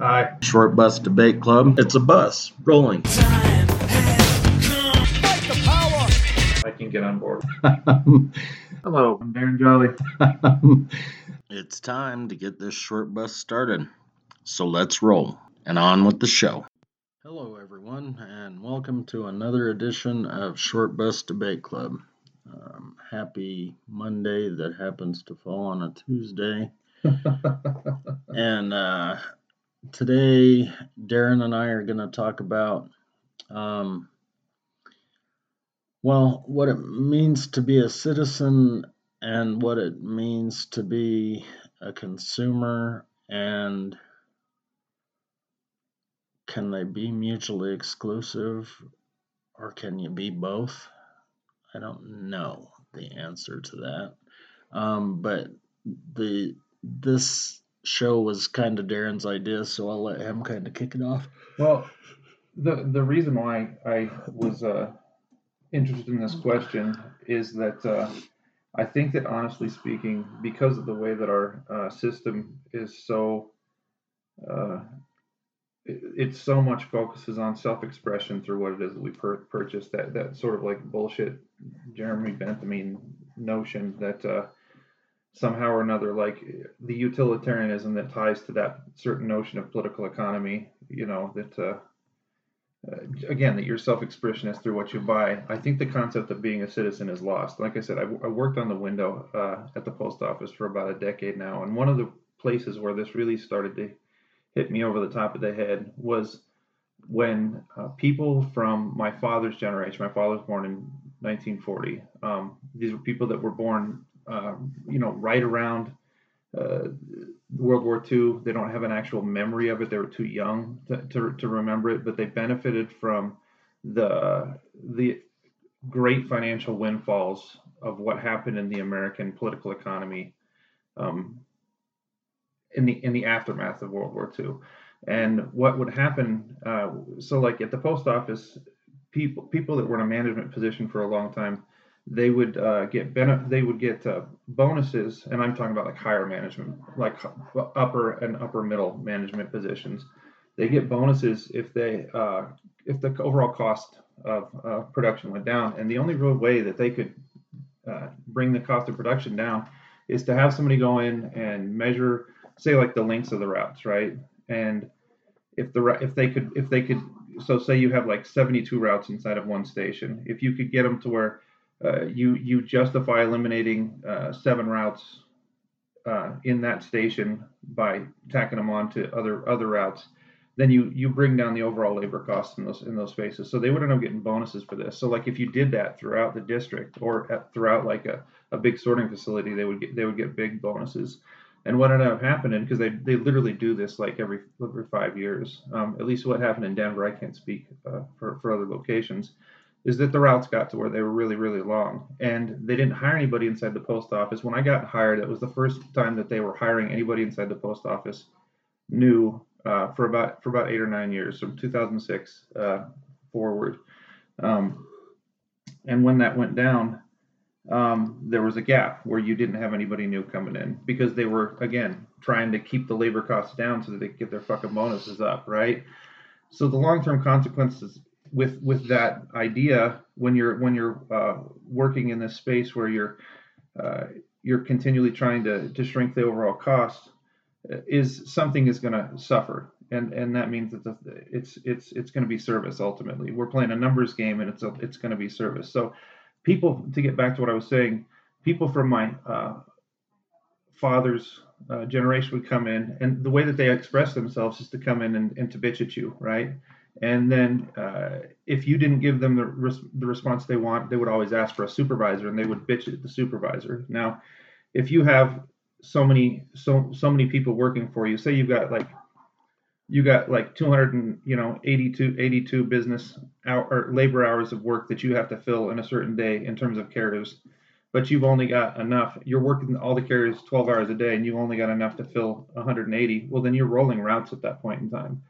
Aye. Short Bus Debate Club. It's a bus rolling. I can get on board. Hello, I'm Darren Jolly. it's time to get this short bus started. So let's roll and on with the show. Hello, everyone, and welcome to another edition of Short Bus Debate Club. Um, happy Monday that happens to fall on a Tuesday. and uh, today, Darren and I are going to talk about, um, well, what it means to be a citizen and what it means to be a consumer and can they be mutually exclusive or can you be both? I don't know the answer to that. Um, but the this show was kind of Darren's idea, so I'll let him kind of kick it off. Well, the the reason why I was uh, interested in this question is that uh, I think that honestly speaking, because of the way that our uh, system is so, uh, it, it, so much focuses on self-expression through what it is that we purchase. That that sort of like bullshit Jeremy Bentham notion that uh, somehow or another, like the utilitarianism that ties to that certain notion of political economy, you know, that uh, uh, again, that your self-expression is through what you buy. I think the concept of being a citizen is lost. Like I said, I, I worked on the window uh, at the post office for about a decade now, and one of the places where this really started to hit me over the top of the head was when uh, people from my father's generation. My father was born in 1940. Um, these were people that were born you know, right around uh, World War II. They don't have an actual memory of it. They were too young to, to, to remember it, but they benefited from the the great financial windfalls of what happened in the American political economy um, in the in the aftermath of World War II. And what would happen? Uh, so, like at the post office, people people that were in a management position for a long time they would uh, get benefit, they would get uh, bonuses, and I'm talking about like higher management, like upper and upper middle management positions. They get bonuses if they uh, if the overall cost of production went down, and the only real way that they could uh, bring the cost of production down is to have somebody go in and measure, say like the lengths of the routes, right? And if the if they could if they could so say you have like 72 routes inside of one station, if you could get them to where uh, you you justify eliminating uh, seven routes uh, in that station by tacking them on to other other routes, then you you bring down the overall labor costs in those in those spaces. So they would end up getting bonuses for this. So like if you did that throughout the district or at, throughout like a, a big sorting facility, they would get they would get big bonuses. And what ended up happening because they, they literally do this like every every five years. Um, at least what happened in Denver, I can't speak uh, for for other locations is that the routes got to where they were really, really long. And they didn't hire anybody inside the post office. When I got hired, it was the first time that they were hiring anybody inside the post office new uh, for about for about eight or nine years, from 2006 uh, forward. Um, and when that went down, um, there was a gap where you didn't have anybody new coming in because they were again trying to keep the labor costs down so that they could get their fucking bonuses up, right? So the long-term consequences with with that idea when you're when you're uh, working in this space where you're uh, you're continually trying to to shrink the overall cost uh, is something is going to suffer. And and that means that the, it's it's it's going to be service ultimately. We're playing a numbers game and it's a, it's going to be service. So people to get back to what i was saying people from my uh, father's uh, generation would come in and the way that they express themselves is to come in and, and to bitch at you right and then uh, if you didn't give them the, res- the response they want, they would always ask for a supervisor and they would bitch at the supervisor. Now, if you have so many so so many people working for you, say you've got like you got like 200 and you know 82 82 business hour or labor hours of work that you have to fill in a certain day in terms of carriers but you've only got enough you're working all the carriers 12 hours a day and you've only got enough to fill 180 well then you're rolling routes at that point in time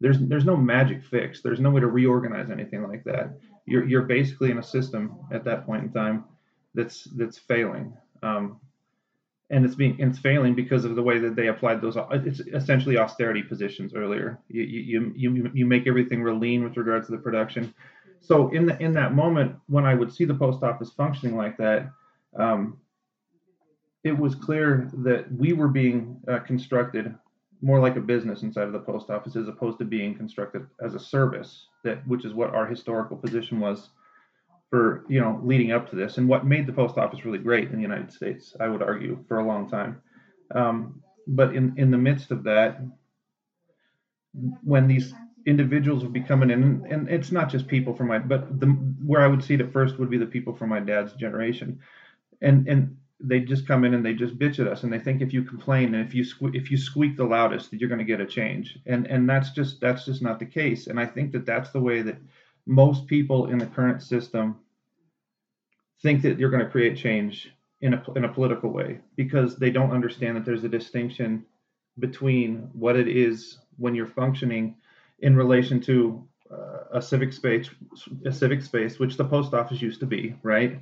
there's there's no magic fix. There's no way to reorganize anything like that. You're you're basically in a system at that point in time that's that's failing. Um, and it's being it's failing because of the way that they applied those. It's essentially austerity positions earlier. You you you you make everything real lean with regards to the production. So in the in that moment when I would see the post office functioning like that, um, it was clear that we were being uh, constructed more like a business inside of the post office as opposed to being constructed as a service that which is what our historical position was for you know leading up to this and what made the post office really great in the United States, I would argue, for a long time. Um, but in in the midst of that, when these individuals would be coming in, and it's not just people from my, but the where I would see it first would be the people from my dad's generation, and and they just come in and they just bitch at us, and they think if you complain and if you sque- if you squeak the loudest, that you're going to get a change, and and that's just that's just not the case, and I think that that's the way that most people in the current system think that you're going to create change in a, in a political way because they don't understand that there's a distinction between what it is when you're functioning in relation to uh, a civic space a civic space which the post office used to be right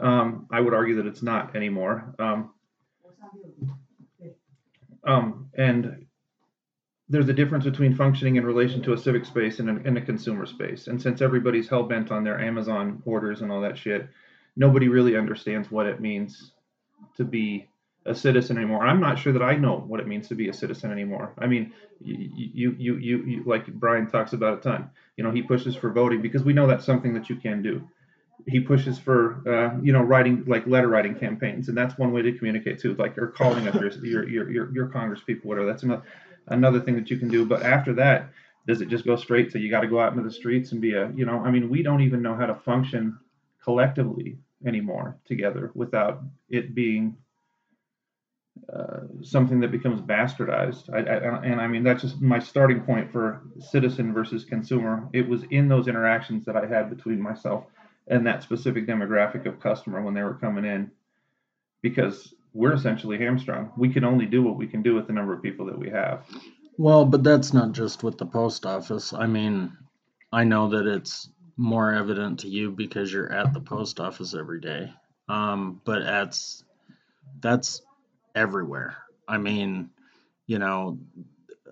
um, i would argue that it's not anymore um, um, and there's a difference between functioning in relation to a civic space and a, and a consumer space. And since everybody's hell bent on their Amazon orders and all that shit, nobody really understands what it means to be a citizen anymore. I'm not sure that I know what it means to be a citizen anymore. I mean, you, you, you, you, like Brian talks about a ton. You know, he pushes for voting because we know that's something that you can do. He pushes for, uh, you know, writing like letter writing campaigns, and that's one way to communicate too, like or calling up your your your your, your Congress people, whatever. That's another another thing that you can do. But after that, does it just go straight to you got to go out into the streets and be a, you know, I mean, we don't even know how to function collectively anymore together without it being uh, something that becomes bastardized. I, I, and I mean, that's just my starting point for citizen versus consumer. It was in those interactions that I had between myself and that specific demographic of customer when they were coming in, because we're essentially hamstrung. We can only do what we can do with the number of people that we have. Well, but that's not just with the post office. I mean, I know that it's more evident to you because you're at the post office every day. Um, but that's that's everywhere. I mean, you know,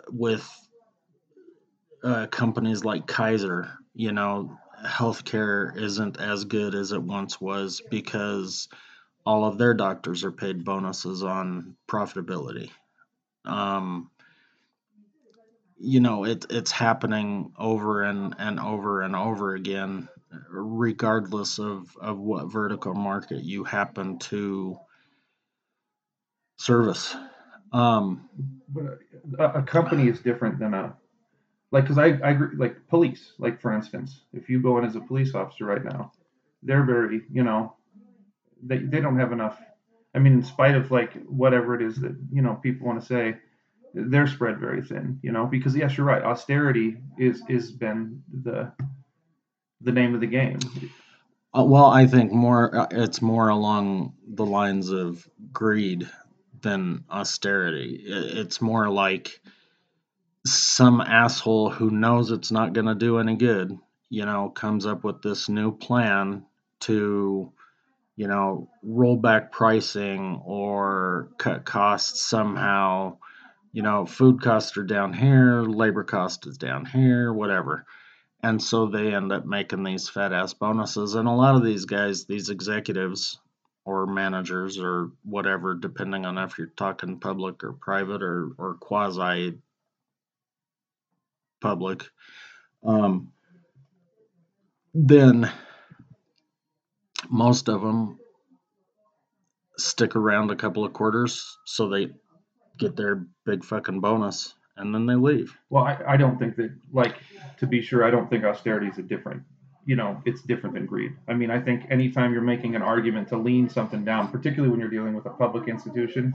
with uh, companies like Kaiser, you know, healthcare isn't as good as it once was because all of their doctors are paid bonuses on profitability. Um, you know, it, it's happening over and, and over and over again, regardless of, of what vertical market you happen to service. Um, but a, a company is different than a like because I, I agree like police like for instance if you go in as a police officer right now they're very you know they, they don't have enough. I mean, in spite of like whatever it is that you know people want to say, they're spread very thin. You know, because yes, you're right. Austerity is is been the the name of the game. Uh, well, I think more uh, it's more along the lines of greed than austerity. It's more like some asshole who knows it's not going to do any good, you know, comes up with this new plan to you know, roll back pricing or cut costs somehow. You know, food costs are down here, labor cost is down here, whatever. And so they end up making these fat ass bonuses. And a lot of these guys, these executives or managers or whatever, depending on if you're talking public or private or, or quasi public, um, then most of them stick around a couple of quarters so they get their big fucking bonus and then they leave. Well, I, I don't think that, like, to be sure, I don't think austerity is a different, you know, it's different than greed. I mean, I think anytime you're making an argument to lean something down, particularly when you're dealing with a public institution,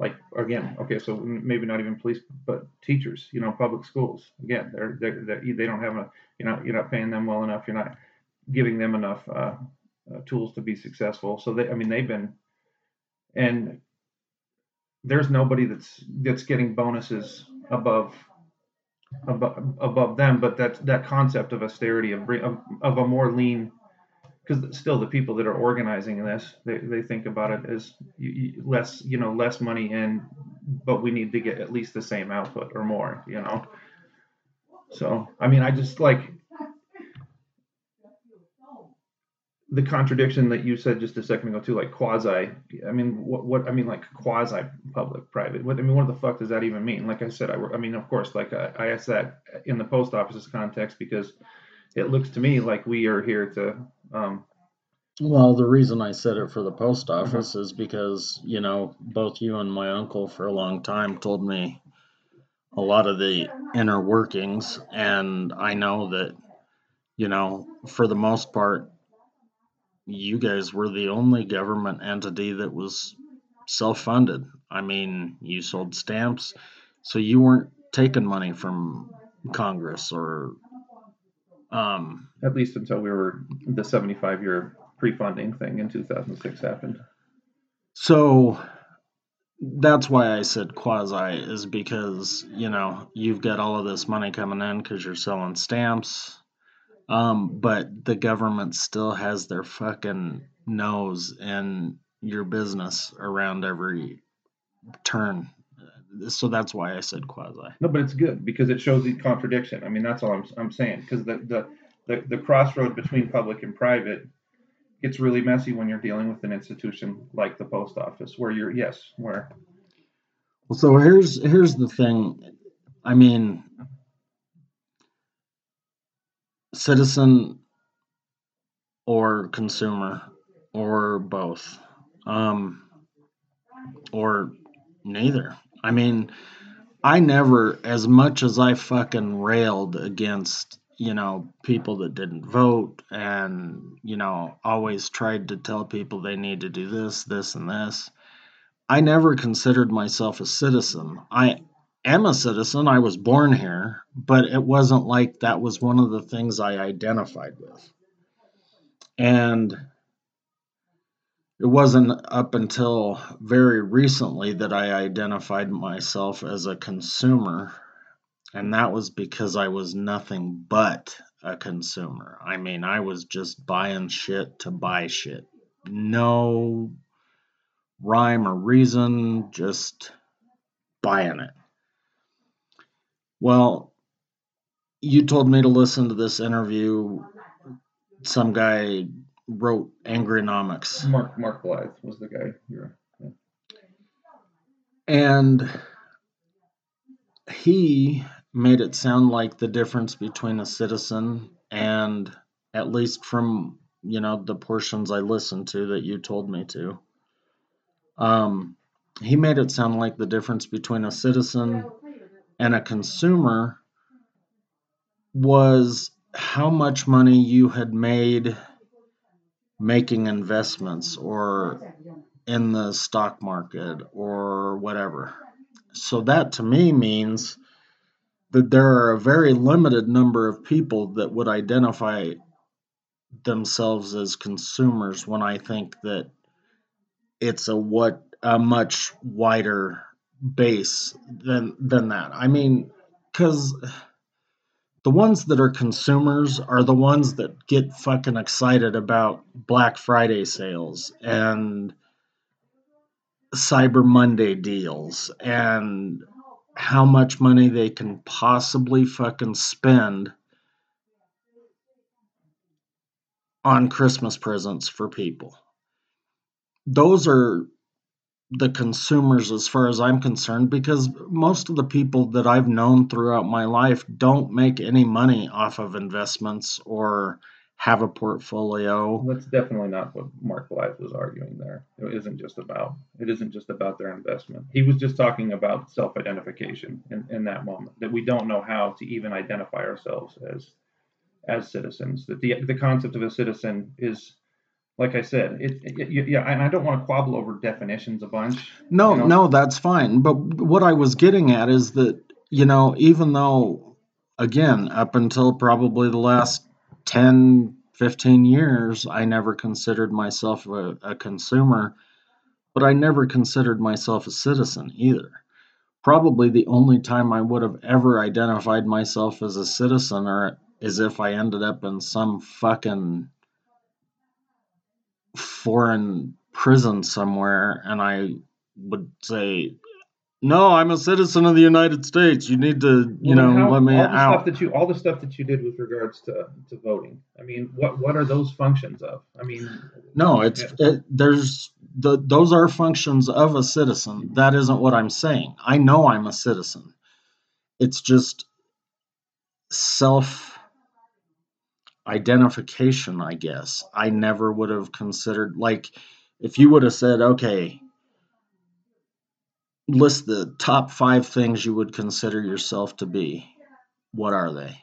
like again, okay, so maybe not even police, but teachers, you know, public schools. Again, they're, they're, they're they don't have a, you know, you're not paying them well enough. You're not giving them enough uh, uh, tools to be successful. So they, I mean, they've been, and there's nobody that's that's getting bonuses above above, above them. But that that concept of austerity of, of of a more lean because still the people that are organizing this, they, they think about it as less, you know, less money in, but we need to get at least the same output or more, you know. So I mean, I just like the contradiction that you said just a second ago too, like quasi. I mean, what what I mean, like quasi public private. What I mean, what the fuck does that even mean? Like I said, I, I mean, of course, like uh, I, I asked that in the post office's context because it looks to me like we are here to. Um, Well, the reason I said it for the post office is because, you know, both you and my uncle for a long time told me a lot of the inner workings. And I know that, you know, for the most part, you guys were the only government entity that was self funded. I mean, you sold stamps, so you weren't taking money from Congress or. Um, at least until we were the 75 year pre-funding thing in 2006 happened. So that's why I said quasi is because you know you've got all of this money coming in because you're selling stamps, um, but the government still has their fucking nose in your business around every turn. So that's why I said quasi. No, but it's good because it shows the contradiction. I mean, that's all I'm, I'm saying. Because the, the, the, the crossroad between public and private gets really messy when you're dealing with an institution like the post office, where you're, yes, where, Well, so here's here's the thing. I mean, citizen or consumer or both, um, or neither. I mean, I never, as much as I fucking railed against, you know, people that didn't vote and, you know, always tried to tell people they need to do this, this, and this. I never considered myself a citizen. I am a citizen. I was born here, but it wasn't like that was one of the things I identified with. And it wasn't up until very recently that I identified myself as a consumer. And that was because I was nothing but a consumer. I mean, I was just buying shit to buy shit. No rhyme or reason, just buying it. Well, you told me to listen to this interview. Some guy wrote Angrynomics. Mark, Mark Blyth was the guy. You're, yeah. And he made it sound like the difference between a citizen and, at least from you know the portions I listened to that you told me to, um, he made it sound like the difference between a citizen and a consumer was how much money you had made making investments or in the stock market or whatever. So that to me means that there are a very limited number of people that would identify themselves as consumers when I think that it's a what a much wider base than than that. I mean, cuz the ones that are consumers are the ones that get fucking excited about Black Friday sales and Cyber Monday deals and how much money they can possibly fucking spend on Christmas presents for people. Those are the consumers as far as I'm concerned because most of the people that I've known throughout my life don't make any money off of investments or have a portfolio. That's definitely not what Mark Blyth was arguing there. It isn't just about it isn't just about their investment. He was just talking about self-identification in, in that moment that we don't know how to even identify ourselves as as citizens. That the the concept of a citizen is like I said, it, it, yeah, and I don't want to quabble over definitions a bunch. No, you know? no, that's fine. But what I was getting at is that, you know, even though, again, up until probably the last 10, 15 years, I never considered myself a, a consumer, but I never considered myself a citizen either. Probably the only time I would have ever identified myself as a citizen or is if I ended up in some fucking foreign prison somewhere and I would say, "No, I'm a citizen of the United States. You need to, you Well, know, how- let me all the out." Stuff that you, all the stuff that you did with regards to, to voting. I mean, what what are those functions of? I mean, No, it's Yeah. it, there's the those are functions of a citizen. That isn't what I'm saying. I know I'm a citizen. It's just self identification, I guess. I never would have considered like if you would have said, "Okay, list the top 5 things you would consider yourself to be." What are they?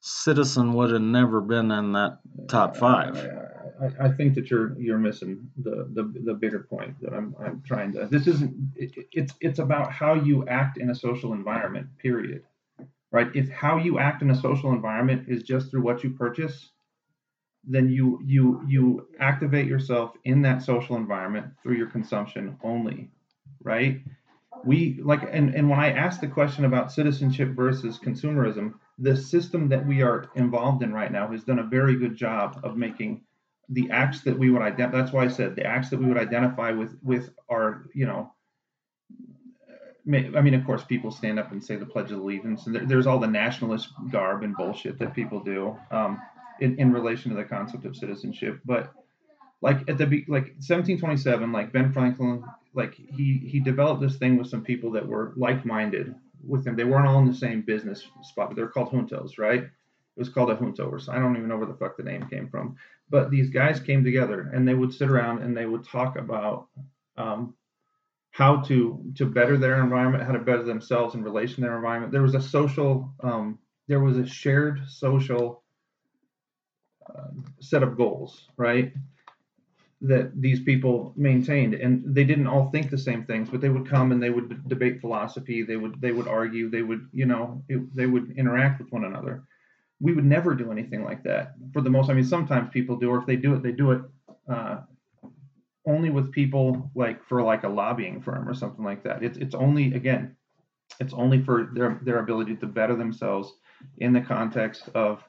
Citizen would have never been in that top 5. I, I, I think that you're you're missing the, the the bigger point that I'm I'm trying to. This isn't. It, it's it's about how you act in a social environment. Period. Right. If how you act in a social environment is just through what you purchase, then you you you activate yourself in that social environment through your consumption only. Right. We like and and when I asked the question about citizenship versus consumerism, the system that we are involved in right now has done a very good job of making the acts that we would identify that's why i said the acts that we would identify with with our you know i mean of course people stand up and say the pledge of allegiance and there, there's all the nationalist garb and bullshit that people do um, in, in relation to the concept of citizenship. But like at the like 1727 like ben franklin like he he developed this thing with some people that were like-minded with him. They weren't all in the same business spot but they're called juntos right? It was called a junto or so i don't even know where the fuck the name came from. But these guys came together and they would sit around and they would talk about um, how to to better their environment how to better themselves in relation to their environment. There was a social um, there was a shared social um, set of goals right that these people maintained. And they didn't all think the same things but they would come and they would debate philosophy. They would they would argue. They would you know it, they would interact with one another. We would never do anything like that. For the most i mean sometimes people do or if they do it they do it uh, only with people like for like a lobbying firm or something like that. It's, it's only again it's only for their their ability to better themselves in the context of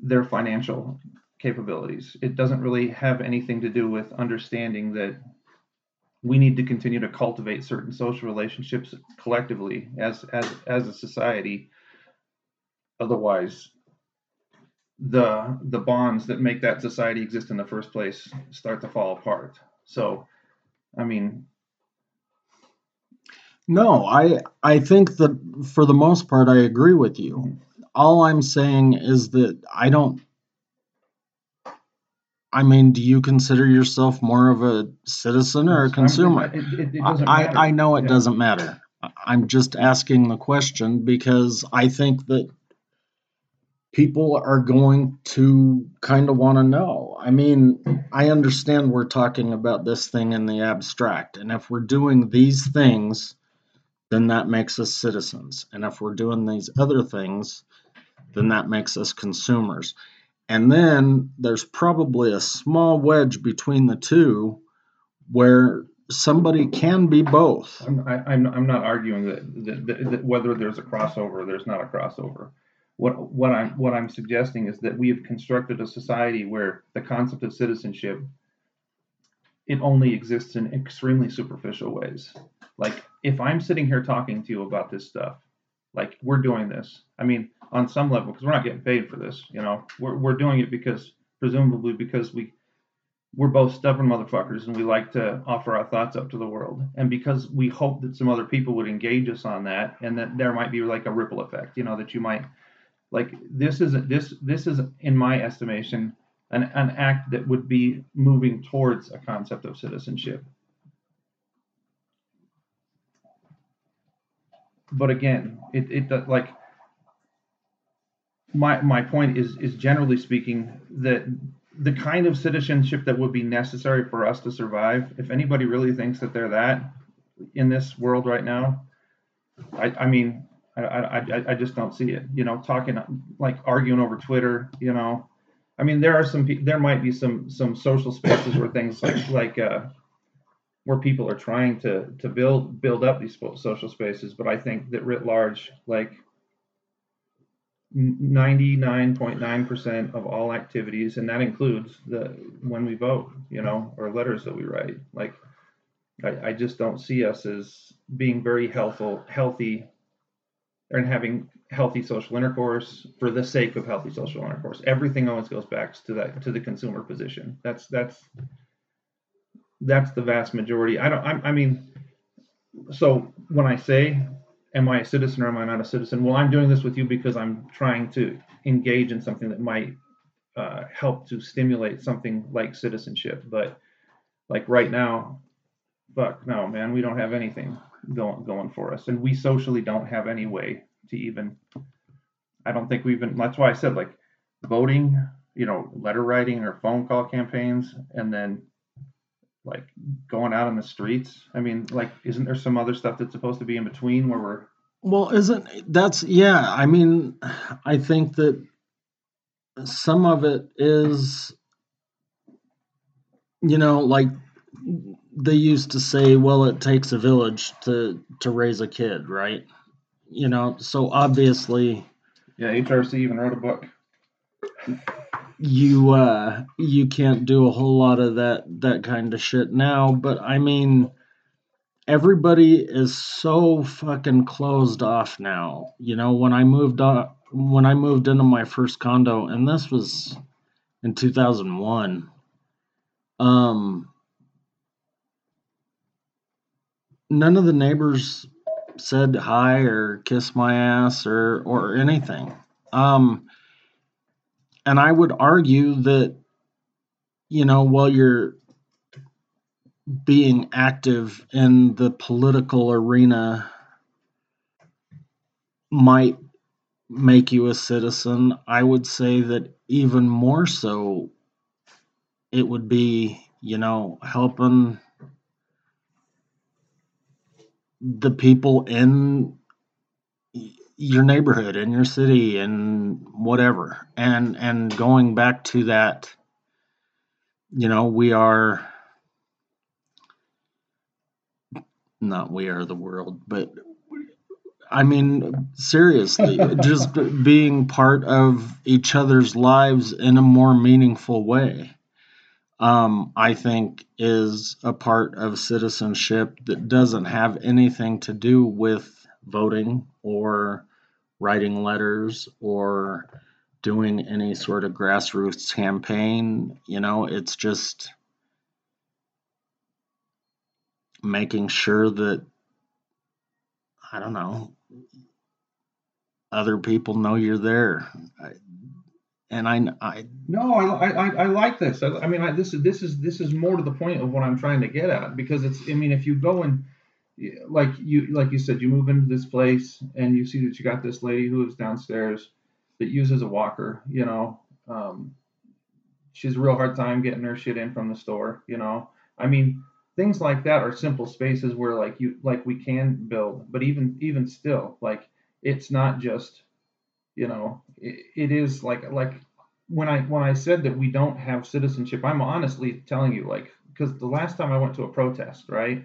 their financial capabilities. It doesn't really have anything to do with understanding that we need to continue to cultivate certain social relationships collectively as as as a society. Otherwise the the bonds that make that society exist in the first place start to fall apart so i mean No, I I think that for the most part I agree with you. Mm-hmm. All I'm saying is that I don't I mean, do you consider yourself more of a citizen or a consumer? it, it, it I, I know it Yeah. doesn't matter. I'm just asking the question because I think that people are going to kind of want to know. I mean, I understand we're talking about this thing in the abstract, and if we're doing these things, then that makes us citizens. And if we're doing these other things, then that makes us consumers. And then there's probably a small wedge between the two where somebody can be both. I'm, I, I'm, I'm not arguing that, that, that, that whether there's a crossover or there's not a crossover. What, what I'm, what I'm suggesting is that we have constructed a society where the concept of citizenship, it only exists in extremely superficial ways. Like if I'm sitting here talking to you about this stuff, like we're doing this. I mean, on some level, because we're not getting paid for this, you know, we're, we're doing it because presumably because we we're both stubborn motherfuckers and we like to offer our thoughts up to the world. And because we hope that some other people would engage us on that and that there might be like a ripple effect, you know, that you might like this isn't this this is in my estimation an, an act that would be moving towards a concept of citizenship. But again, it, it like my my point is is generally speaking that the kind of citizenship that would be necessary for us to survive, if anybody really thinks that they're that in this world right now, I, I mean, I, I, I- just don't see it. You know, talking like arguing over Twitter. You know, I mean, there are some there might be some some social spaces where things like like uh, where people are trying to to build build up these social spaces, but I think that writ large, like 99.9% of all activities and that includes the when we vote you know or letters that we write like i, I just don't see us as being very healthful healthy and having healthy social intercourse for the sake of healthy social intercourse everything always goes back to that to the consumer position that's that's that's the vast majority i don't i, I mean so when i say am I a citizen or am I not a citizen? Well, I'm doing this with you because I'm trying to engage in something that might uh, help to stimulate something like citizenship. But like right now, fuck no, man, we don't have anything going going for us, and we socially don't have any way to even. I don't think we've even. That's why I said like voting, you know, letter writing or phone call campaigns, and then like going out on the streets? I mean, like, isn't there some other stuff that's supposed to be in between where we're well, isn't that's yeah, I mean, I think that some of it is you know, like they used to say, well, it takes a village to to raise a kid, right? You know, so obviously Yeah, HRC even wrote a book you uh you can't do a whole lot of that that kind of shit now but i mean everybody is so fucking closed off now you know when i moved on when i moved into my first condo and this was in 2001 um none of the neighbors said hi or kiss my ass or or anything. Um and I would argue that, you know, while you're being active in the political arena might make you a citizen, I would say that even more so, it would be, you know, helping the people in your neighborhood in your city and whatever. And and going back to that you know we are not we are the world but i mean seriously just being part of each other's lives in a more meaningful way um, i think is a part of citizenship that doesn't have anything to do with voting or writing letters or doing any sort of grassroots campaign. You know, it's just making sure that, I don't know, other people know you're there. I, and I, I no, I, I, I like this. I, I mean, I, this is this is this is more to the point of what I'm trying to get at because it's. I mean, if you go and like you like you said, you move into this place and you see that you got this lady who lives downstairs that uses a walker. You know, um, she's a real hard time getting her shit in from the store. You know, I mean, things like that are simple spaces where like you like we can build, but even even still, like it's not just, you know, it, it is like like when I when I said that we don't have citizenship, I'm honestly telling you like because the last time I went to a protest, right?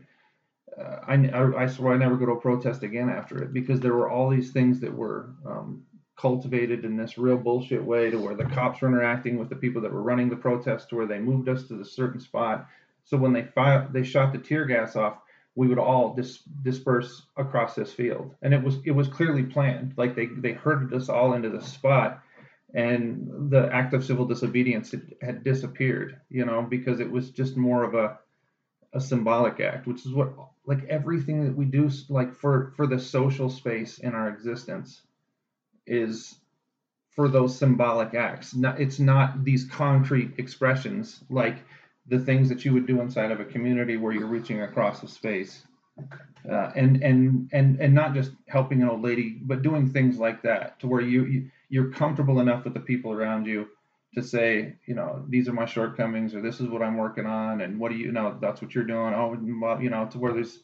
uh, I, I, I swore I never go to a protest again after it because there were all these things that were um, cultivated in this real bullshit way to where the cops were interacting with the people that were running the protest to where they moved us to the certain spot. So when they fi- they shot the tear gas off, we would all dis- disperse across this field, and it was it was clearly planned. Like they they herded us all into this spot, and the act of civil disobedience had, had disappeared. You know because it was just more of a a symbolic act, which is what like everything that we do like for for the social space in our existence is for those symbolic acts. Not, it's not these concrete expressions like the things that you would do inside of a community where you're reaching across a space. Uh, and and and and not just helping an old lady, but doing things like that to where you, you you're comfortable enough with the people around you to say, you know, these are my shortcomings, or this is what I'm working on, and what do you, you know, that's what you're doing. Oh, you know, to where there's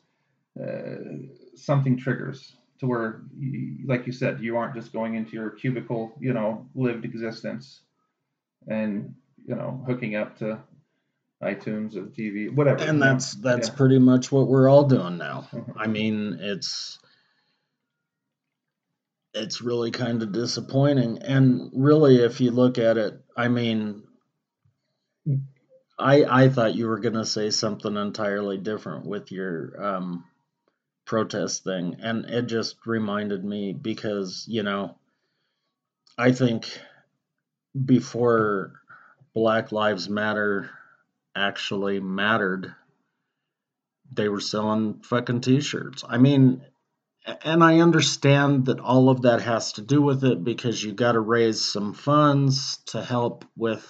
uh, something triggers to where, you, like you said, you aren't just going into your cubicle, you know, lived existence, and you know, hooking up to iTunes or TV, whatever. And that's that's yeah. pretty much what we're all doing now. I mean, it's it's really kind of disappointing. And really, if you look at it, I mean, I I thought you were gonna say something entirely different with your um, protest thing, and it just reminded me because you know, I think before Black Lives Matter actually mattered, they were selling fucking t-shirts. I mean, and I understand that all of that has to do with it because you got to raise some funds to help with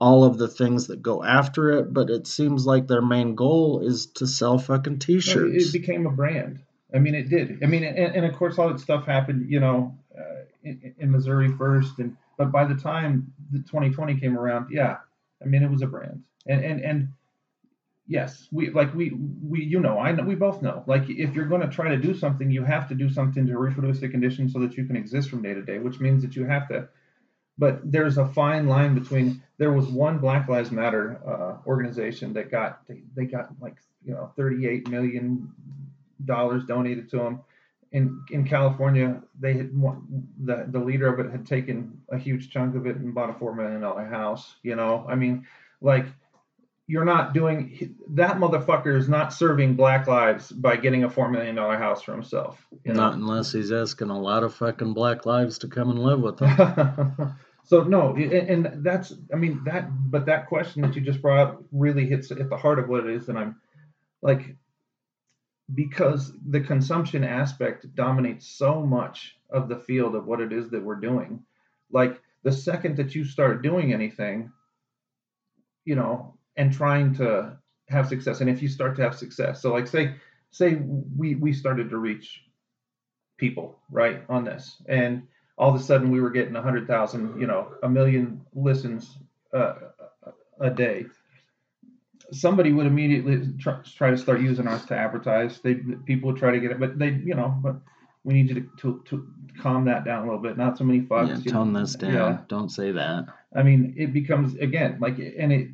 all of the things that go after it, but it seems like their main goal is to sell fucking t-shirts. It became a brand. I mean, it did. I mean, and, and of course, all that stuff happened, you know, uh, in, in, Missouri first, and but by the time the 2020 came around, yeah, I mean, it was a brand, and and and yes, we like we we you know I know we both know like if you're going to try to do something, you have to do something to reproduce the condition so that you can exist from day to day, which means that you have to. But there's a fine line between. There was one Black Lives Matter uh, organization that got they, they got like you know 38 million dollars donated to them. In in California, they had the the leader of it had taken a huge chunk of it and bought a four million dollar house. You know, I mean, like you're not doing that motherfucker is not serving black lives by getting a four million dollar house for himself. You know? Not unless he's asking a lot of fucking black lives to come and live with him. so no, and, and, that's I mean that, but that question that you just brought up really hits at the heart of what it is that I'm like, because the consumption aspect dominates so much of the field of what it is that we're doing. Like the second that you start doing anything, you know, and trying to have success. And if you start to have success, so like say say we we started to reach people right on this, and all of a sudden we were getting a hundred thousand, you know, a million listens uh, a day. Somebody would immediately try, try to start using us to advertise. They people would try to get it, but they you know but we need you to, to, to calm that down a little bit. Not so many fucks. Yeah, tone know. this down. Yeah. Don't say that. I mean, it becomes again like, and it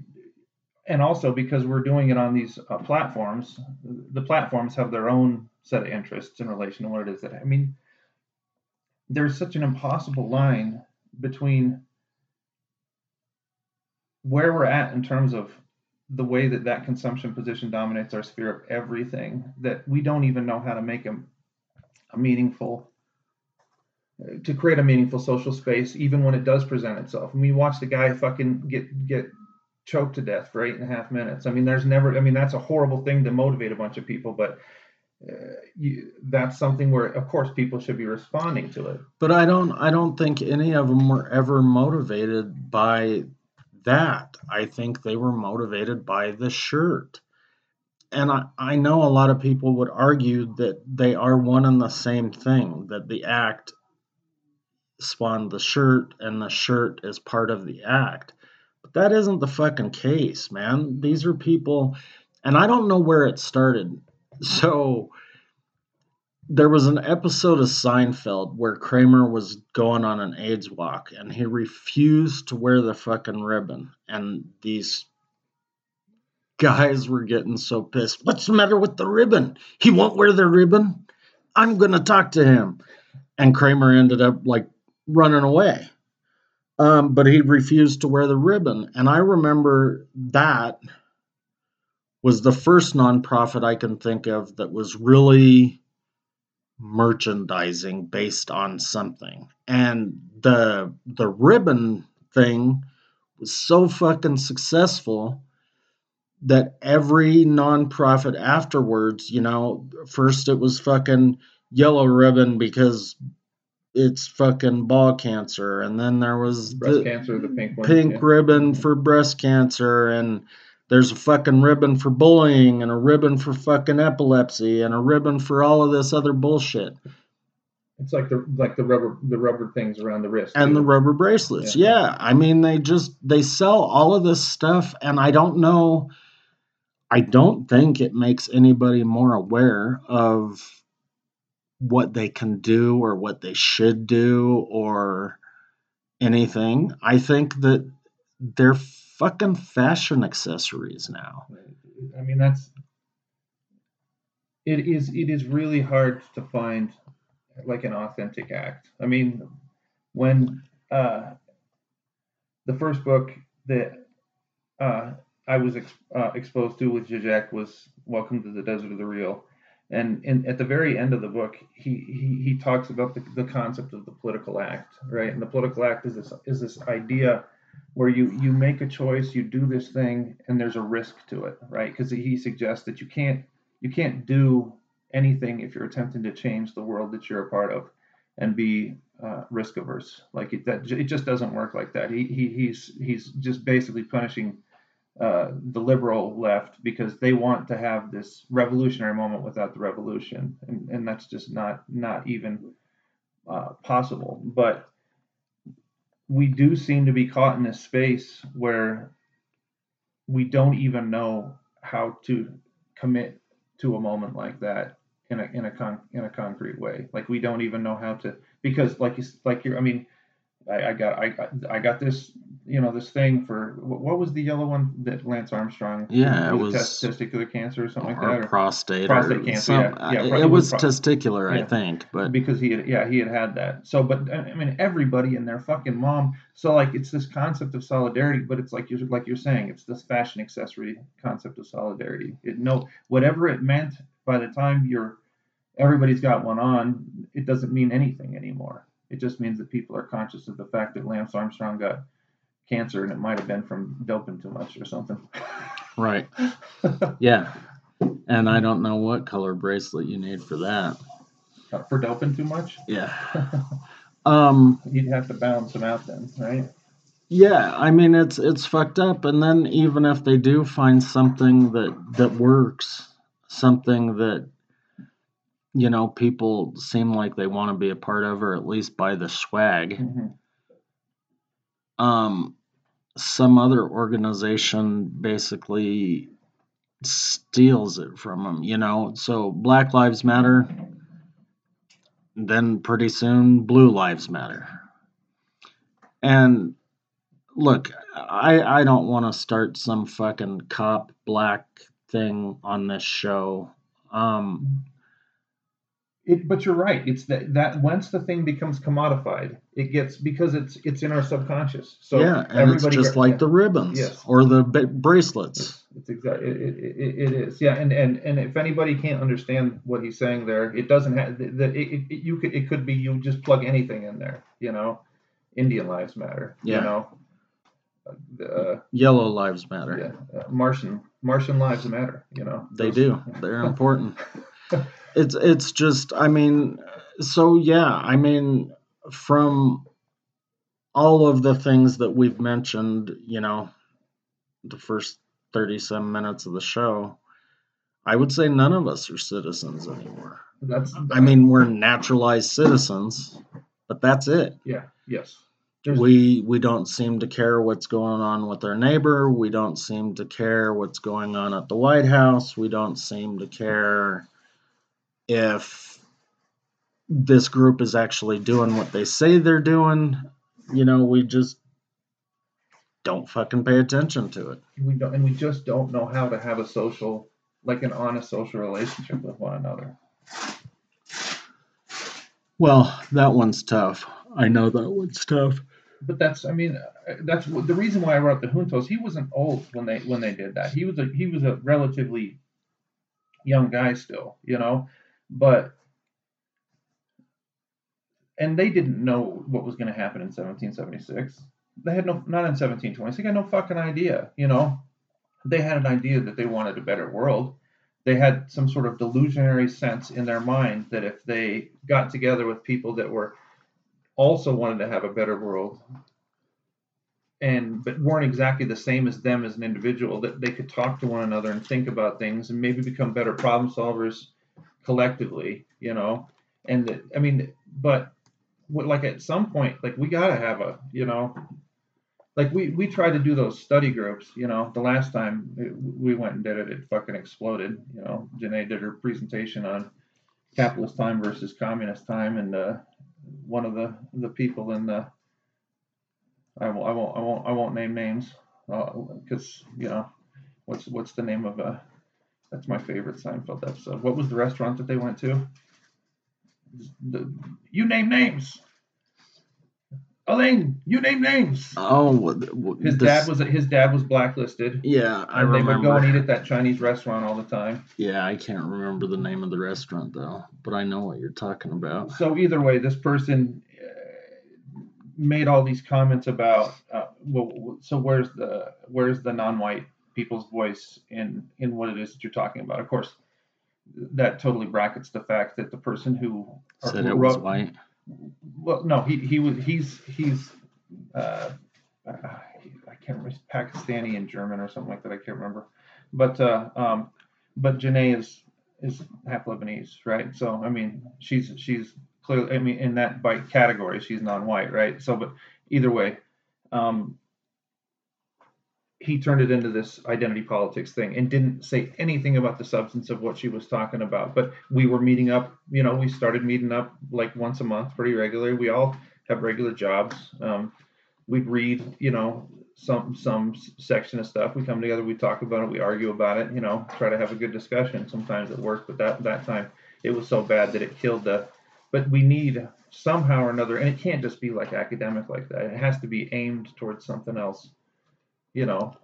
and also because we're doing it on these uh, platforms, the platforms have their own set of interests in relation to what it is that I mean. There's such an impossible line between where we're at in terms of the way that that consumption position dominates our sphere of everything that we don't even know how to make a, a meaningful to create a meaningful social space even when it does present itself and we watch the guy fucking get get choked to death for eight and a half minutes. I mean, there's never, I mean, that's a horrible thing to motivate a bunch of people, but uh, you, that's something where, of course, people should be responding to it. But I don't, I don't think any of them were ever motivated by that. I think they were motivated by the shirt. And I, I know a lot of people would argue that they are one and the same thing, that the act spawned the shirt and the shirt is part of the act. But that isn't the fucking case, man. These are people, and I don't know where it started. So there was an episode of Seinfeld where Kramer was going on an AIDS walk and he refused to wear the fucking ribbon. And these guys were getting so pissed. What's the matter with the ribbon? He won't wear the ribbon? I'm going to talk to him. And Kramer ended up like running away um, but he refused to wear the ribbon. And I remember that was the first nonprofit I can think of that was really merchandising based on something. And the the ribbon thing was so fucking successful that every nonprofit afterwards, you know, first it was fucking yellow ribbon because it's fucking ball cancer, and then there was breast the cancer, the pink one, pink yeah. ribbon for breast cancer, and there's a fucking ribbon for bullying, and a ribbon for fucking epilepsy, and a ribbon for all of this other bullshit. It's like the like the rubber the rubber things around the wrist and too. the rubber bracelets. Yeah. yeah, I mean they just they sell all of this stuff, and I don't know. I don't think it makes anybody more aware of what they can do or what they should do or anything. I think that they're fucking fashion accessories now. I mean that's it is it is really hard to find like an authentic act. I mean, when uh, the first book that uh, I was ex- uh, exposed to with Zizek was Welcome to the Desert of the Real. And, and at the very end of the book, he, he, he talks about the, the concept of the political act, right? And the political act is this is this idea where you you make a choice, you do this thing, and there's a risk to it, right? Because he suggests that you can't you can't do anything if you're attempting to change the world that you're a part of and be uh, risk averse. Like it, that, it just doesn't work like that. He, he he's he's just basically punishing uh, the liberal left because they want to have this revolutionary moment without the revolution, and, and that's just not not even uh, possible. But we do seem to be caught in this space where we don't even know how to commit to a moment like that in a in a con, in a concrete way. Like we don't even know how to because like you like you're I mean I, I got I got I got this you know this thing for what was the yellow one that Lance Armstrong? Yeah, it was testicular cancer or something like that. Or prostate, prostate or cancer. some- yeah, yeah, uh, pro- it was pro- testicular, I think, but because he had yeah he had had that. So but I mean everybody and their fucking mom. So like it's this concept of solidarity, but it's like you're like you're saying it's this fashion accessory concept of solidarity. It no whatever it meant by the time you're everybody's got one on, it doesn't mean anything anymore. It just means that people are conscious of the fact that Lance Armstrong got cancer and it might have been from doping too much or something. right, yeah. And I don't know what color bracelet you need for that. for doping too much, Yeah. Um. you'd have to balance them out then, right? Yeah, I mean it's it's fucked up and then even if they do find something that that works, something that you know people seem like they want to be a part of or at least buy the swag, Mhm. um some other organization basically steals it from them, you know. So Black Lives Matter then pretty soon Blue Lives Matter. And look, I I don't want to start some fucking cop black thing on this show. Um It, but you're right. It's that that once the thing becomes commodified, it gets because it's it's in our subconscious. So yeah, and it's everybody just like the ribbons Yes. or the ba- bracelets. It's, it's exactly it, it, it, is yeah, and, and and if anybody can't understand what he's saying there, it doesn't have the it, it, it- you could it could be you just plug anything in there, you know, Indian lives matter, Yeah. you know, uh, Yellow lives matter. yeah, uh, Martian Martian lives matter, you know, They Those- do. They're important. it's it's just I mean so yeah, I mean from all of the things that we've mentioned, you know, the first 30 some minutes of the show, I would say none of us are citizens anymore. That's I mean, we're naturalized citizens, but that's it. yeah, yes. There's- We we don't seem to care what's going on with our neighbor. We don't seem to care what's going on at the White House. We don't seem to care if this group is actually doing what they say they're doing. You know, we just don't fucking pay attention to it. we don't and we just don't know how to have a social like an honest social relationship with one another Well, that one's tough. I know that one's tough. but that's i mean that's the reason why i wrote the juntos he wasn't old when they when they did that he was a he was a relatively young guy still you know but and they didn't know what was going to happen in 1776 they had no not in 1720. they had no fucking idea you know they had an idea that they wanted a better world they had some sort of delusionary sense in their mind that if they got together with people that were also wanted to have a better world and but weren't exactly the same as them as an individual that they could talk to one another and think about things and maybe become better problem solvers collectively you know? And i mean but what, like at some point like we got to have a you know? Like we we tried to do those study groups you know? The last time it, we went and did it it fucking exploded you know? Janae did her presentation on capitalist time versus communist time and uh one of the the people in the I won't I won't I won't I won't name names because you know what's what's the name of a that's my favorite Seinfeld episode. What was the restaurant that they went to? the, you name names. Elaine, you name names. Oh, His this- dad was his dad was blacklisted. Yeah, I and they would go and eat at that Chinese restaurant all the time. Yeah, I can't remember the name of the restaurant though, but I know what you're talking about. So either way, this person uh, made all these comments about. Uh, well, so where's the where's the non-white people's voice in in what it is that you're talking about? Of course, that totally brackets the fact that the person who Said who it was wrote- white. Well, no, he he was he's he's uh, uh, I can't remember Pakistani and German or something like that. I can't remember, but uh, um, but Janae is is half Lebanese, right? So I mean, she's she's clearly I mean in that by category she's non-white, right? So but either way, um, he turned it into this identity politics thing and didn't say anything about the substance of what she was talking about. But we were meeting up, you know, we started meeting up like once a month pretty regularly. We all have regular jobs. Um, we'd read, you know, some some section of stuff. We come together, we talk about it, we argue about it, you know, try to have a good discussion. Sometimes it works, but that that time it was so bad that it killed the. But we need somehow or another, and it can't just be like academic like that. It has to be aimed towards something else you know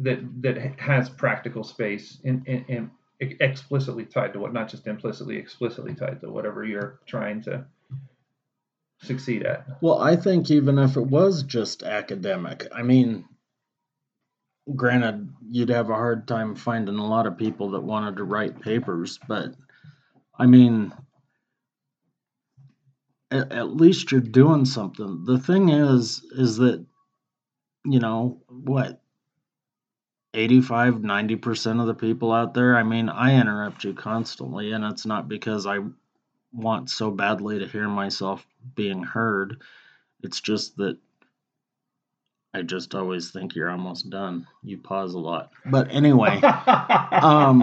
that that has practical space and in, explicitly tied to what not just implicitly explicitly tied to whatever you're trying to succeed at Well, I think even if it was just academic, I mean, granted, you'd have a hard time finding a lot of people that wanted to write papers, but I mean, at, at least you're doing something. The thing is, is that, you know, what, 85, 90% of the people out there, I mean, I interrupt you constantly, and it's not because I want so badly to hear myself being heard. It's just that I just always think you're almost done. You pause a lot. But anyway, um,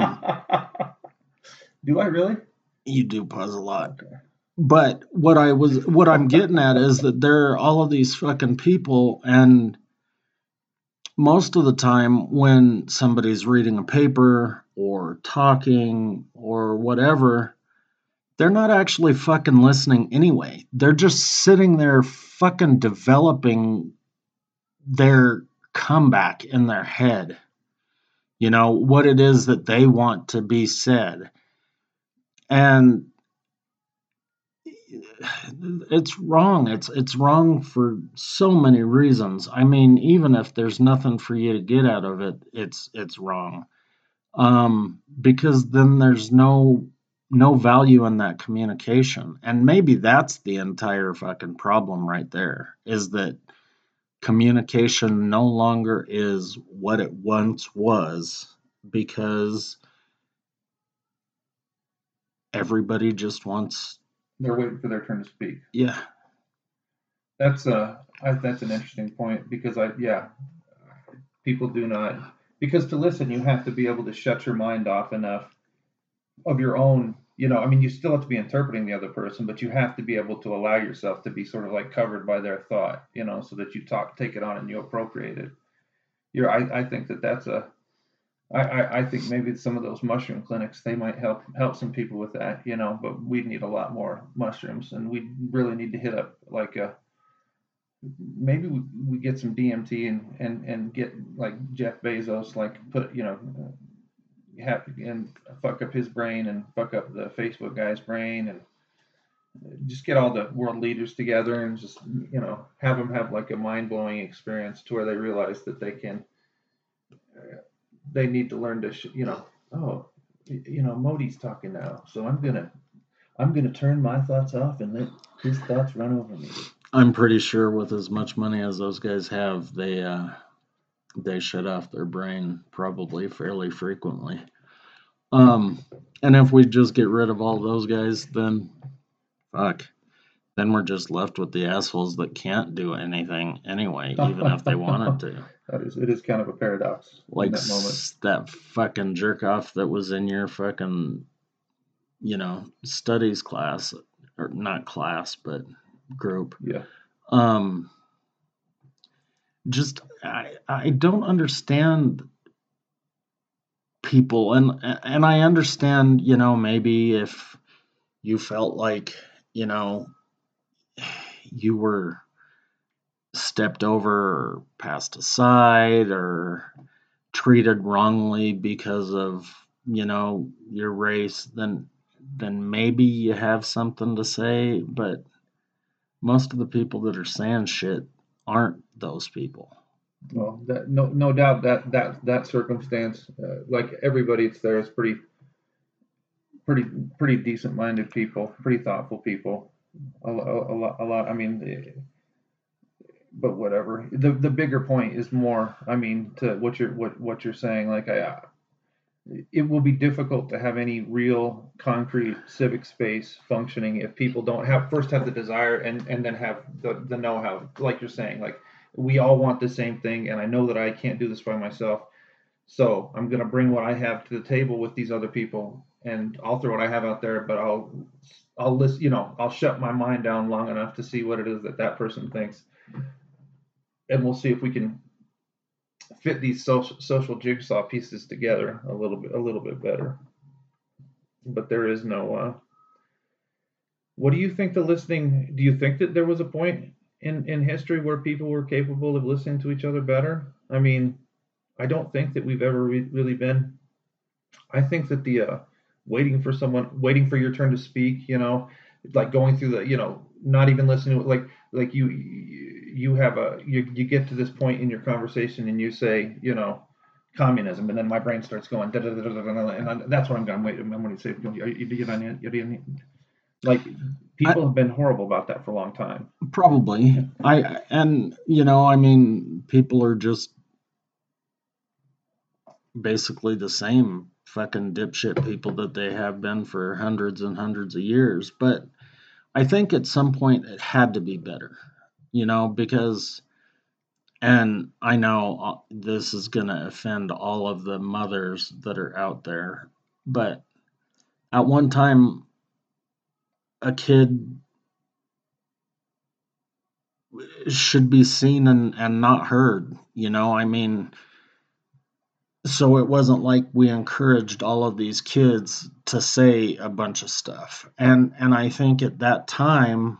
do i really you do pause a lot. okay But what I was what I'm getting at is that there are all of these fucking people and most of the time when somebody's reading a paper or talking or whatever, they're not actually fucking listening anyway. They're just sitting there fucking developing their comeback in their head. You know, what it is that they want to be said. And it's wrong. It's it's wrong for so many reasons. I mean, even if there's nothing for you to get out of it, it's it's wrong. Um, because then there's no no value in that communication. And maybe that's the entire fucking problem right there is that communication no longer is what it once was because everybody just wants they're waiting for their turn to speak yeah That's uh, that's an interesting point because I yeah, people do not because to listen you have to be able to shut your mind off enough of your own. You know, I mean, you still have to be interpreting the other person, but you have to be able to allow yourself to be sort of like covered by their thought. You know, so that you talk, take it on, and you appropriate it. You're, I, I think that that's a. I, I, I think maybe some of those mushroom clinics they might help help some people with that, you know. But we need a lot more mushrooms, and we really need to hit up like a maybe we, we get some DMT and, and, and get like Jeff Bezos, like put, you know, uh, have and fuck up his brain and fuck up the Facebook guy's brain and just get all the world leaders together and just, you know, have them have like a mind blowing experience to where they realize that they can, uh, they need to learn to, you know, oh, you know, Modi's talking now. So I'm to, I'm to turn my thoughts off and let his thoughts run over me. i'm pretty sure with as much money as those guys have they uh they shut off their brain probably fairly frequently um and if we just get rid of all those guys then fuck then we're just left with the assholes that can't do anything anyway even if they wanted to. That is, it is kind of a paradox like that moment. that fucking jerk off that was in your fucking you know studies class or not class but group. Yeah, um just i i don't understand people and and i understand you know maybe if you felt like you know, you were stepped over or passed aside or treated wrongly because of, you know, your race, then then maybe you have something to say, but most of the people that are saying shit aren't those people. Well, that, no, no doubt that that that circumstance, uh, like everybody that's there, is pretty, pretty, pretty decent-minded people, pretty thoughtful people. A, a, a lot, a lot. I mean, eh, but whatever. The the bigger point is more. I mean, to what you're what what you're saying. Like I, it will be difficult to have any real concrete civic space functioning if people don't have first have the desire and and then have the the know-how like you're saying like we all want the same thing and i know that i can't do this by myself so i'm going to bring what i have to the table with these other people and i'll throw what i have out there but i'll i'll list you know i'll shut my mind down long enough to see what it is that that person thinks and we'll see if we can fit these social social jigsaw pieces together a little bit a little bit better. But there is no. Uh, what do you think the listening? Do you think that there was a point in in history where people were capable of listening to each other better? I mean, I don't think that we've ever re- really been. I think that the uh, waiting for someone, waiting for your turn to speak, you know, like going through the, you know, not even listening like like you you have a you, you get to this point in your conversation and you say you know communism and then my brain starts going da, da, da, and that's what I'm going wait I'm going to say like people I, have been horrible about that for a long time. Probably. I and you know I mean people are just basically the same fucking dipshit people that they have been for hundreds and hundreds of years but I think at some point it had to be better you know, because, and I know uh, this is going to offend all of the mothers that are out there, but at one time, a kid should be seen and, and not heard, you know, I mean, so it wasn't like we encouraged all of these kids to say a bunch of stuff and and i think at that time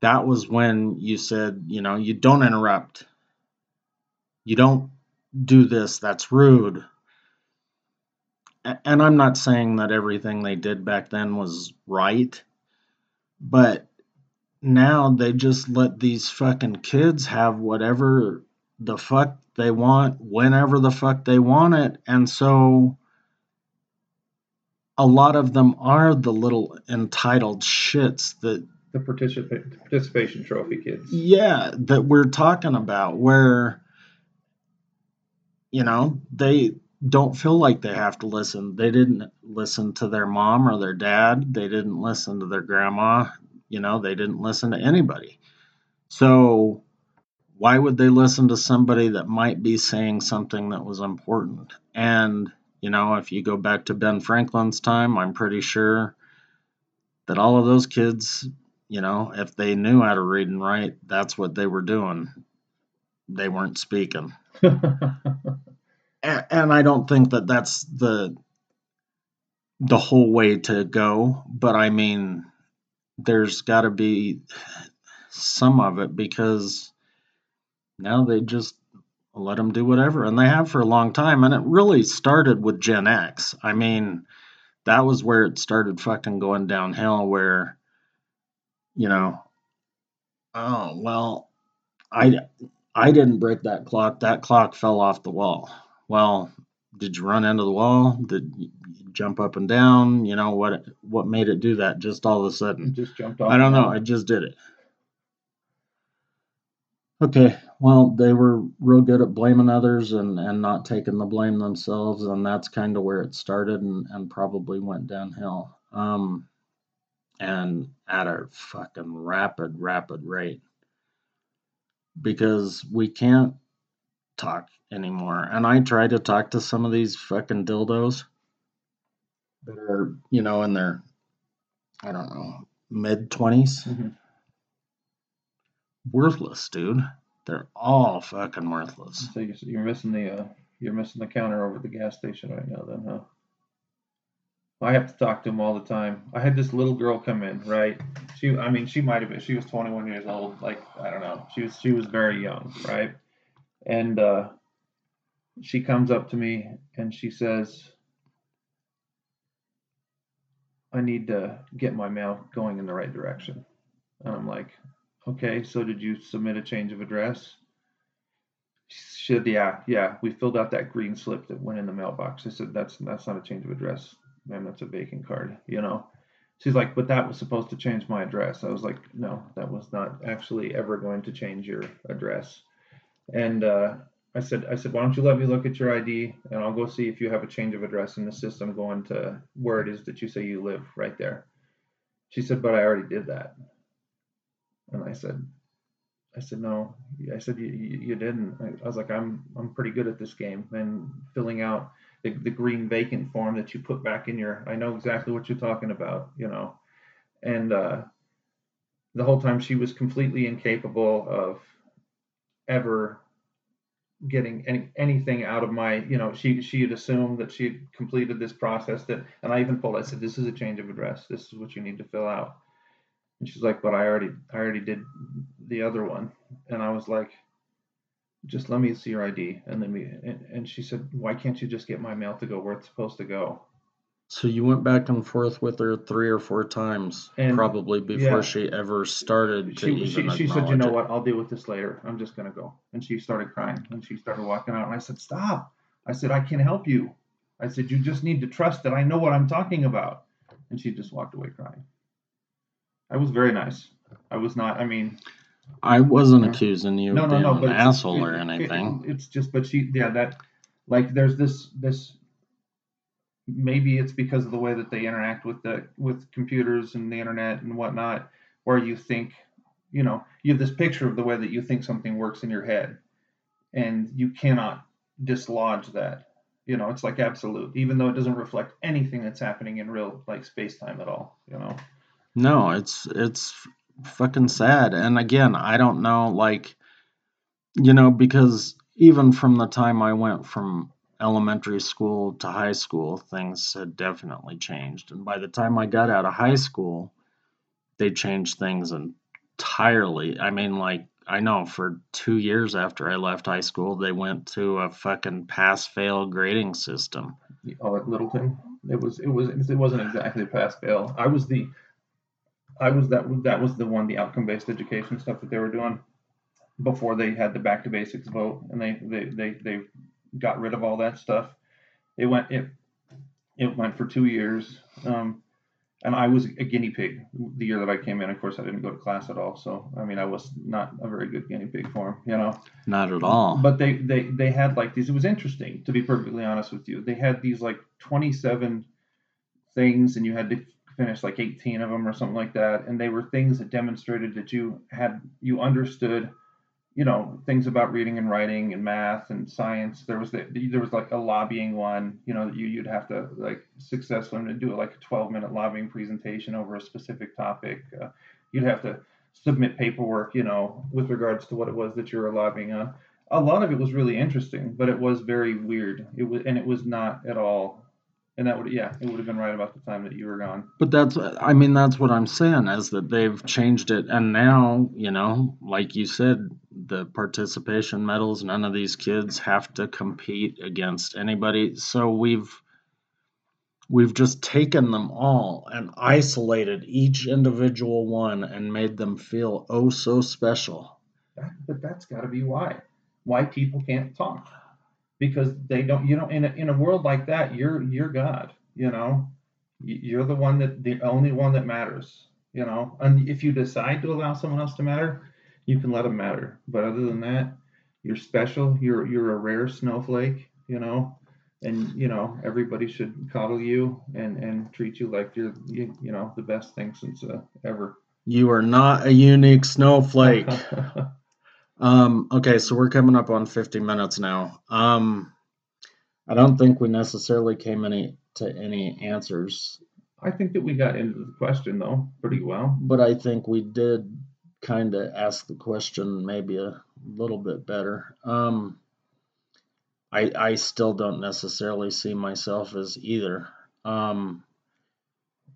that was when you said, you know, you don't interrupt. You don't do this. That's rude. And I'm not saying that everything they did back then was right, but now they just let these fucking kids have whatever the fuck they want whenever the fuck they want it. And so a lot of them are the little entitled shits that the participation participation trophy kids. Yeah, that we're talking about where you know, they don't feel like they have to listen. They didn't listen to their mom or their dad. They didn't listen to their grandma. You know, they didn't listen to anybody. So, why would they listen to somebody that might be saying something that was important? And, you know, if you go back to Ben Franklin's time, I'm pretty sure that all of those kids you know, if they knew how to read and write, that's what they were doing. They weren't speaking. and, and I don't think that that's the the whole way to go, but I mean there's got to be some of it because now they just let them do whatever and they have for a long time and it really started with Gen X. I mean, that was where it started fucking going downhill where you know, oh, well, I, I didn't break that clock. That clock fell off the wall. Well, did you run into the wall? Did you jump up and down? You know what? What made it do that? Just all of a sudden, just jumped off. I don't know. I just did it. Okay, well, they were real good at blaming others and, and not taking the blame themselves, and that's kind of where it started and, and probably went downhill. Um, and at a fucking rapid, rapid rate because we can't talk anymore. And I try to talk to some of these fucking dildos that are, you know, in their, I don't know, mid 20s. Mm-hmm. Worthless, dude. They're all fucking worthless. So you're missing the uh, you're missing the counter over at the gas station right now, then, huh? I have to talk to him all the time. I had this little girl come in, right? She, I mean, she might have been. She was 21 years old. Like I don't know. She was she was very young, right? And uh, she comes up to me and she says, "I need to get my mail going in the right direction." And I'm like, "Okay, so did you submit a change of address?" She said, "Yeah, yeah. We filled out that green slip that went in the mailbox." I said, "That's that's not a change of address." man, that's a vacant card, you know. She's like, but that was supposed to change my address. I was like, no, that was not actually ever going to change your address. And uh, I said, I said, why don't you let me look at your ID and I'll go see if you have a change of address in the system going to where it is that you say you live right there. She said, but I already did that. And I said, I said, no. I said, you, you didn't. I was like, I'm, I'm pretty good at this game and filling out the, the green vacant form that you put back in your, I know exactly what you're talking about, you know. And uh, the whole time she was completely incapable of ever getting any anything out of my you know she she had assumed that she had completed this process that and i even told i said this is a change of address this is what you need to fill out and she's like but i already i already did the other one and i was like just let me see your ID. And then we, and, and she said, why can't you just get my mail to go where it's supposed to go? So you went back and forth with her three or four times, and, probably before yeah, she ever started to she, even she, she said, "You know it. what? I'll deal with this later. I'm just gonna go." And she started crying, and she started walking out. And I said, "Stop!" I said, "I can help you." I said, "You just need to trust that I know what I'm talking about." And she just walked away crying. I was very nice. I was not. I mean, I wasn't accusing you no, of no, being no, an asshole it, or anything. It, it's just, but she, yeah, that, like, there's this, this. Maybe it's because of the way that they interact with the with computers and the internet and whatnot, where you think, you know, you have this picture of the way that you think something works in your head, and you cannot dislodge that. You know, it's like absolute, even though it doesn't reflect anything that's happening in real like space time at all. You know. No, it's it's fucking sad. And again, I don't know, like, you know, because even from the time I went from elementary school to high school, things had definitely changed. And by the time I got out of high school, they changed things entirely. I mean, like, I know for two years after I left high school, they went to a fucking pass fail grading system. Oh, at Littleton, it was it was it wasn't exactly pass fail. I was the I was that that was the one the outcome based education stuff that they were doing before they had the back to basics vote and they they they, they got rid of all that stuff. It went it it went for two years. Um, and I was a guinea pig the year that I came in. Of course, I didn't go to class at all, so I mean, I was not a very good guinea pig for them, you know. Not at all. But they they they had like these. It was interesting, to be perfectly honest with you. They had these like 27 things, and you had to finished like 18 of them or something like that and they were things that demonstrated that you had you understood you know things about reading and writing and math and science. There was the, there was like a lobbying one you know you you'd have to like successfully do like a 12 minute lobbying presentation over a specific topic. Uh, you'd have to submit paperwork you know with regards to what it was that you were lobbying on. A lot of it was really interesting but it was very weird. It was and it was not at all and that would, yeah, it would have been right about the time that you were gone. But that's, I mean, that's what I'm saying is that they've changed it. And now, you know, like you said, the participation medals, none of these kids have to compete against anybody. So we've, we've just taken them all and isolated each individual one and made them feel oh so special. That, but that's got to be why. Why people can't talk because they don't you know in a, in a world like that you're you're god you know? You're the one that the only one that matters you know? And if you decide to allow someone else to matter you can let them matter. But other than that you're special you're you're a rare snowflake you know? And you know everybody should coddle you and and treat you like you're you, you know the best thing since uh, ever. You are not a unique snowflake Um, okay, so we're coming up on 50 minutes now. Um, I don't think we necessarily came any to any answers. I think that we got into the question though pretty well. But I think we did kind of ask the question maybe a little bit better. Um, I I still don't necessarily see myself as either. Um,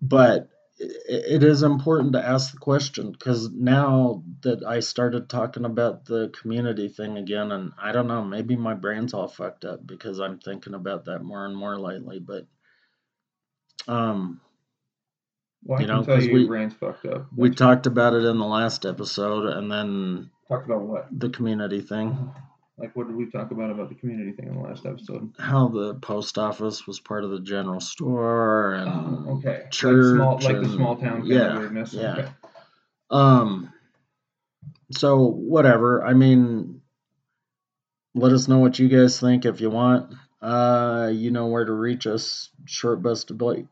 but it is important to ask the question because now that I started talking about the community thing again, and I don't know, maybe my brain's all fucked up because I'm thinking about that more and more lately. But um, Well, I You know, tell 'cause you we- your brain's fucked up. we talked about it in the last episode, and then talked about what? the community thing, Like, what did we talk about about the community thing in the last episode? how the post office was part of the general store, and Oh, okay. church, like small, like the small town yeah, weirdness. yeah. Okay. Um. So whatever. I mean, let us know what you guys think if you want. Uh, you know where to reach us. Short bus debate.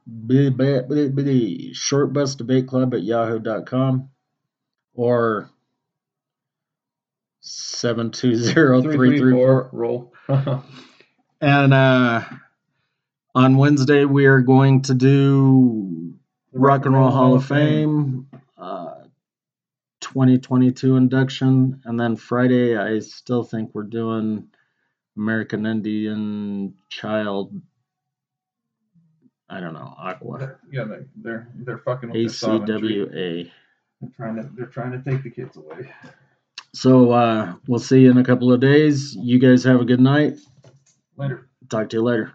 Short bus debate club at yahoo.com or seven two zero Three, three three, four, four. roll. And uh, on Wednesday we are going to do Rock and Roll Hall of Fame, uh, 2022 induction, and then Friday I still think we're doing American Indian Child. I don't know Aqua Yeah, they're they're, they're fucking with the. ICWA. They're trying to they're trying to take the kids away. So uh, we'll see you in a couple of days. You guys have a good night. Later. Talk to you later.